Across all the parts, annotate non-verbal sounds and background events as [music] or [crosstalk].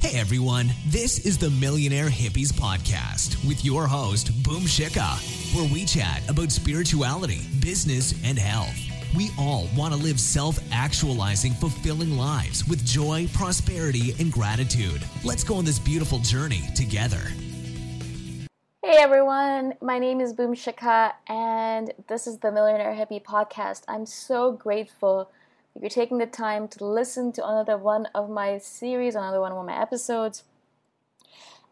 Hey everyone, this is the Millionaire Hippies Podcast with your host, Boom Shikha, where we chat about spirituality, business, and health. We all want to live self actualizing, fulfilling lives with joy, prosperity, and gratitude. Let's go on this beautiful journey together. Hey everyone, my name is Boom Shikha, and this is the Millionaire Hippie Podcast. I'm so grateful that you're taking the time to listen to another one of my series, another one of my episodes.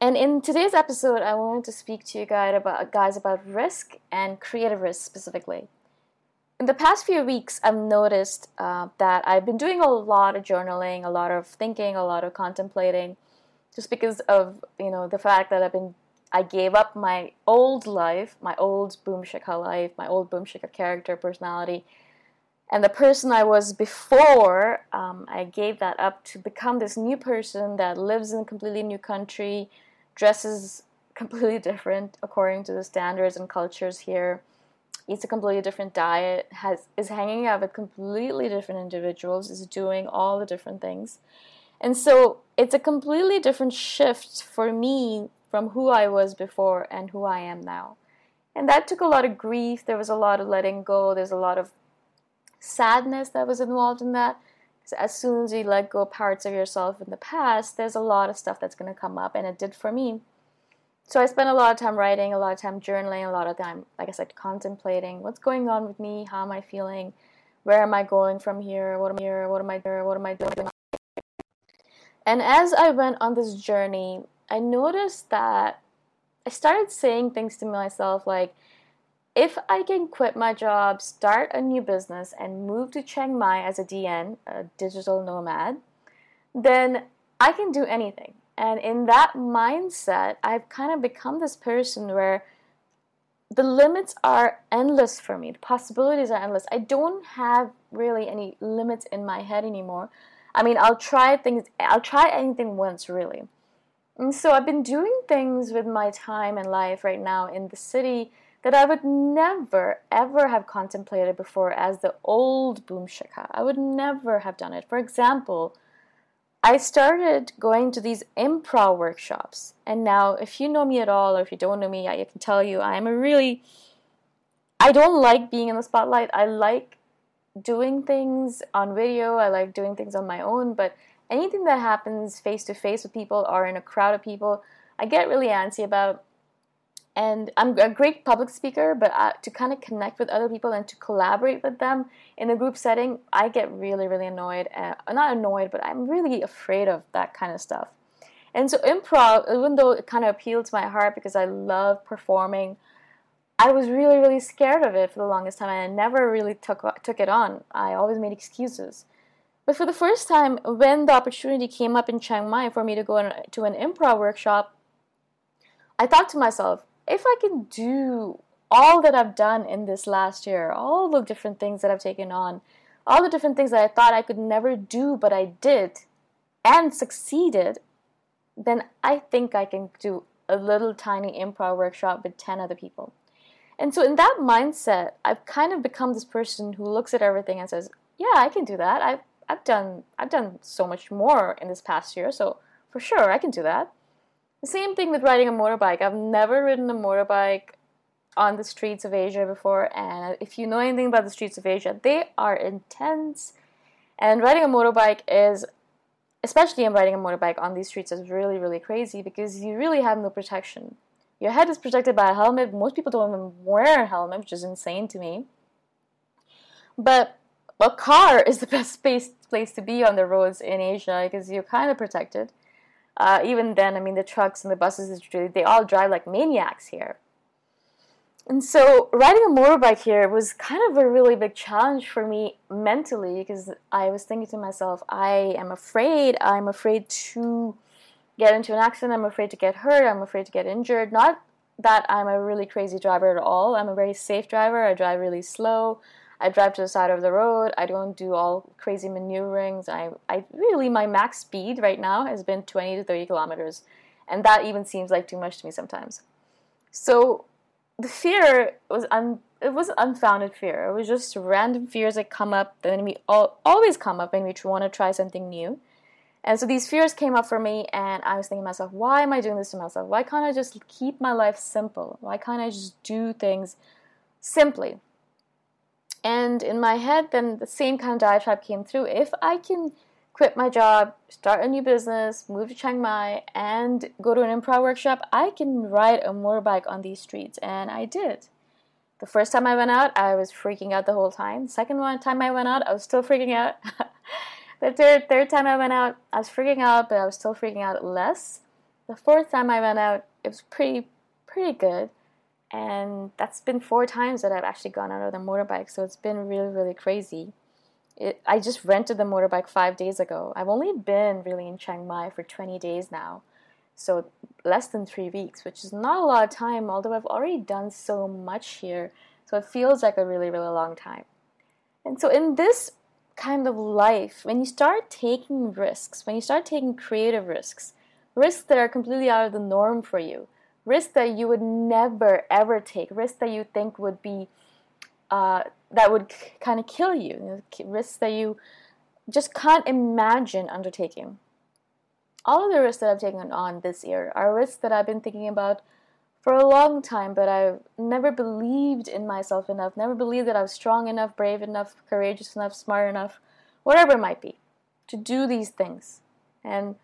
And in today's episode, I wanted to speak to you guys about guys about risk and creative risk specifically. In the past few weeks, I've noticed uh, that I've been doing a lot of journaling, a lot of thinking, a lot of contemplating, just because of you know the fact that I've been I gave up my old life, my old Boom Shikha life, my old Boom Shikha character personality, and the person I was before. Um, I gave that up to become this new person that lives in a completely new country, dresses completely [laughs] different according to the standards and cultures here, eats a completely different diet, has is hanging out with completely different individuals, is doing all the different things. And so it's a completely different shift for me from who I was before and who I am now. And that took a lot of grief. There was a lot of letting go. There's a lot of sadness that was involved in that. As soon as you let go parts of yourself in the past, there's a lot of stuff that's going to come up, and it did for me. so I spent a lot of time writing, a lot of time journaling, a lot of time, like I said, contemplating what's going on with me, how am I feeling, where am I going from here, what am I here, what am I doing, what am I doing. And as I went on this journey, I noticed that I started saying things to myself like, if I can quit my job, start a new business, and move to Chiang Mai as a DN, a digital nomad, then I can do anything. And in that mindset, I've kind of become this person where the limits are endless for me. The possibilities are endless. I don't have really any limits in my head anymore. I mean, I'll try things, I'll try anything once, really. And so I've been doing things with my time and life right now in the city that I would never, ever have contemplated before as the old Boom Shikha. I would never have done it. For example, I started going to these improv workshops. And now, if you know me at all, or if you don't know me, I can tell you I'm a really. I don't like being in the spotlight. I like doing things on video, I like doing things on my own, but anything that happens face to face with people or in a crowd of people, I get really antsy about and I'm a great public speaker, but uh, to kind of connect with other people and to collaborate with them in a group setting, I get really, really annoyed. Uh, not annoyed, but I'm really afraid of that kind of stuff. And so, improv, even though it kind of appealed to my heart because I love performing, I was really, really scared of it for the longest time, and I never really took took it on. I always made excuses. But for the first time, when the opportunity came up in Chiang Mai for me to go to an improv workshop, I thought to myself, if I can do all that I've done in this last year, all the different things that I've taken on, all the different things that I thought I could never do, but I did and succeeded, then I think I can do a little tiny improv workshop with 10 other people. And so, in that mindset, I've kind of become this person who looks at everything and says, "Yeah, I can do that. I've I've done I've done so much more in this past year, so for sure I can do that." Same thing with riding a motorbike. I've never ridden a motorbike on the streets of Asia before, and if you know anything about the streets of Asia, they are intense. And riding a motorbike is, especially in riding a motorbike on these streets, is really, really crazy because you really have no protection. Your head is protected by a helmet. Most people don't even wear a helmet, which is insane to me. But a car is the [laughs] best space, place to be on the roads in Asia because you're kind of protected. Uh, even then, I mean, the trucks and the buses, they all drive like maniacs here. And so, riding a motorbike here was kind of a really big challenge for me mentally because I was thinking to myself, I am afraid, I'm afraid to get into an accident, I'm afraid to get hurt, I'm afraid to get injured. Not that I'm a really crazy driver at all, I'm a very safe driver, I drive really slow. I drive to the side of the road. I don't do all crazy maneuverings. I, I really, my max speed right now has been 20 to 30 kilometers. And that even seems like too much to me sometimes. So the fear was un, it was unfounded fear. It was just random fears that come up that we all, always come up when we want to try something new. And so these fears came up for me, and I was thinking to myself, why am I doing this to myself? Why can't I just keep my life simple? Why can't I just do things simply? And in my head, then the same kind of diatribe came through. If I can quit my job, start a new business, move to Chiang Mai, and go to an improv workshop, I can ride a motorbike on these streets. And I did. The first time I went out, I was freaking out the whole time. Second one time I went out, I was still freaking out. [laughs] the third third time I went out, I was freaking out, but I was still freaking out less. The fourth time I went out, it was pretty pretty good and that's been four times that I've actually gone out on a motorbike. So it's been really, really crazy. It, I just rented the motorbike five days ago. I've only been really in Chiang Mai for 20 days now, so less than three weeks, which is not a lot of time, although I've already done so much here. So it feels like a really, really long time. And so in this kind of life, when you start taking risks, when you start taking creative risks, risks that are completely out of the norm for you, risks that you would never ever take, risks that you think would be uh, that would kind of kill you, risks that you just can't imagine undertaking. All of the risks that I've taken on this year are risks that I've been thinking about for a long time, but I've never believed in myself enough, never believed that I was strong enough, brave enough, courageous enough, smart enough, whatever it might be, to do these things. And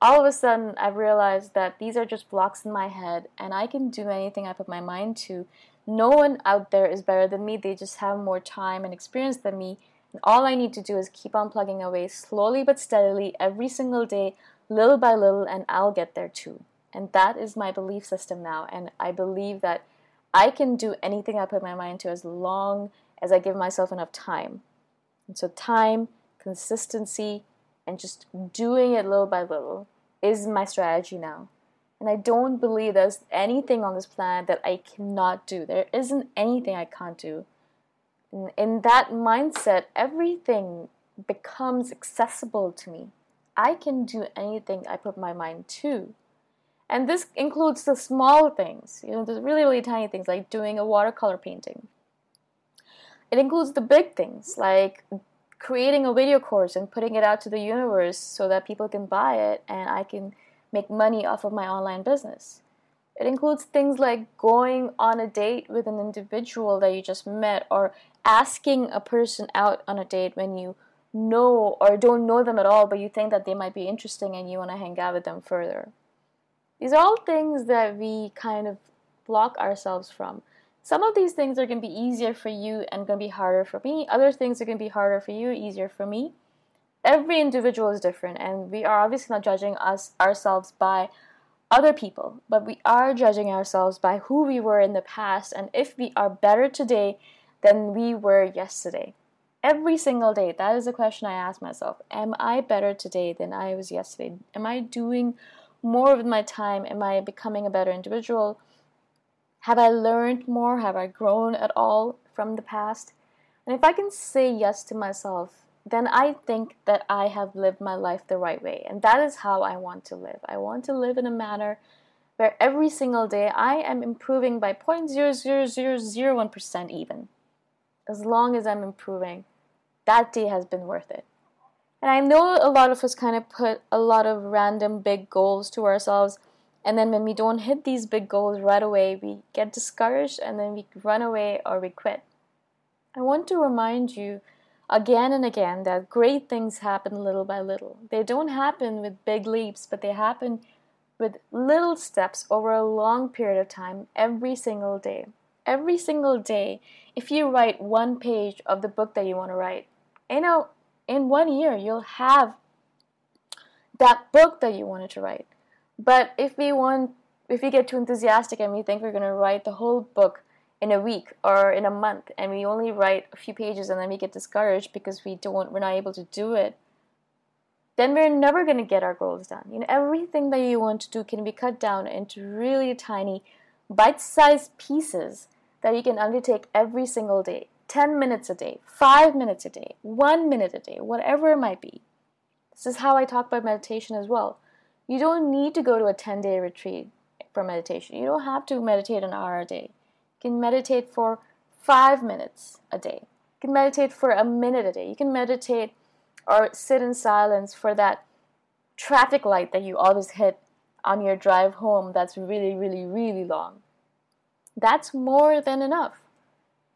all of a sudden I've realized that these are just blocks in my head and I can do anything I put my mind to. No one out there is better than me, they just have more time and experience than me. And all I need to do is keep on plugging away slowly but steadily every single day, little by little, and I'll get there too. And that is my belief system now. And I believe that I can do anything I put my mind to as long as I give myself enough time. And so, time, consistency, and just doing it little by little is my strategy now. And I don't believe there's anything on this planet that I cannot do. There isn't anything I can't do. In, that mindset, everything becomes accessible to me. I can do anything I put my mind to. And this includes the small things, you know, the really, really tiny things like doing a watercolor painting. It includes the big things like creating a video course and putting it out to the universe so that people can buy it and I can make money off of my online business. It includes things like going on a date with an individual that you just met or asking a person out on a date when you know or don't know them at all but you think that they might be interesting and you want to hang out with them further. These are all things that we kind of block ourselves from. Some of these things are going to be easier for you and going to be harder for me. Other things are going to be harder for you, easier for me. Every individual is different, and we are obviously not judging us ourselves by other people, but we are judging ourselves by who we were in the past and if we are better today than we were yesterday. Every single day, that is the question I ask myself. Am I better today than I was yesterday? Am I doing more with my time? Am I becoming a better individual? Have I learned more? Have I grown at all from the past? And if I can say yes to myself, then I think that I have lived my life the right way. And that is how I want to live. I want to live in a manner where every single day I am improving by 0.00001% even. As long as I'm improving, that day has been worth it. And I know a lot of us kind of put a lot of random big goals to ourselves and then when we don't hit these big goals right away, we get discouraged and then we run away or we quit. I want to remind you again and again that great things happen little by little. They don't happen with big leaps, but they happen with little steps over a long period of time every single day. Every single day, if you write one page of the book that you want to write, you know, in one year, you'll have that book that you wanted to write. But if we want, if we get too enthusiastic and we think we're going to write the whole book in a week or in a month, and we only write a few pages and then we get discouraged because we don't, we're not able to do it, then we're never going to get our goals done. You know, everything that you want to do can be cut down into really tiny, bite-sized pieces that you can undertake every single day. 10 minutes a day, 5 minutes a day, 1 minute a day, whatever it might be. This is how I talk about meditation as well. You don't need to go to a 10 day retreat for meditation. You don't have to meditate an hour a day. You can meditate for five minutes a day. You can meditate for a minute a day. You can meditate or sit in silence for that traffic light that you always hit on your drive home that's really, really, really long. That's more than enough.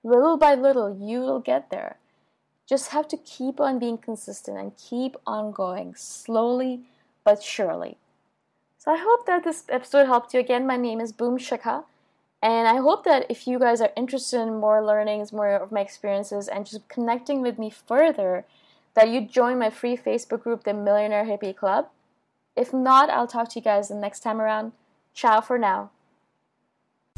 Little by little, you will get there. Just have to keep on being consistent and keep on going slowly but surely. So I hope that this episode helped you. Again, my name is Boom Shikha. And I hope that if you guys are interested in more learnings, more of my experiences, and just connecting with me further, that you join my free Facebook group, the Millionaire Hippie Club. If not, I'll talk to you guys the next time around. Ciao for now.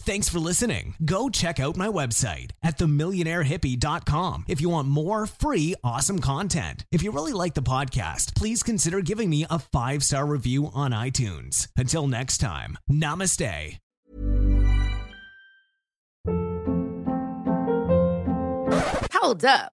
Thanks for listening. Go check out my website at themillionairehippie.com if you want more free, awesome content. If you really like the podcast, please consider giving me a five star review on iTunes. Until next time, namaste. Hold up.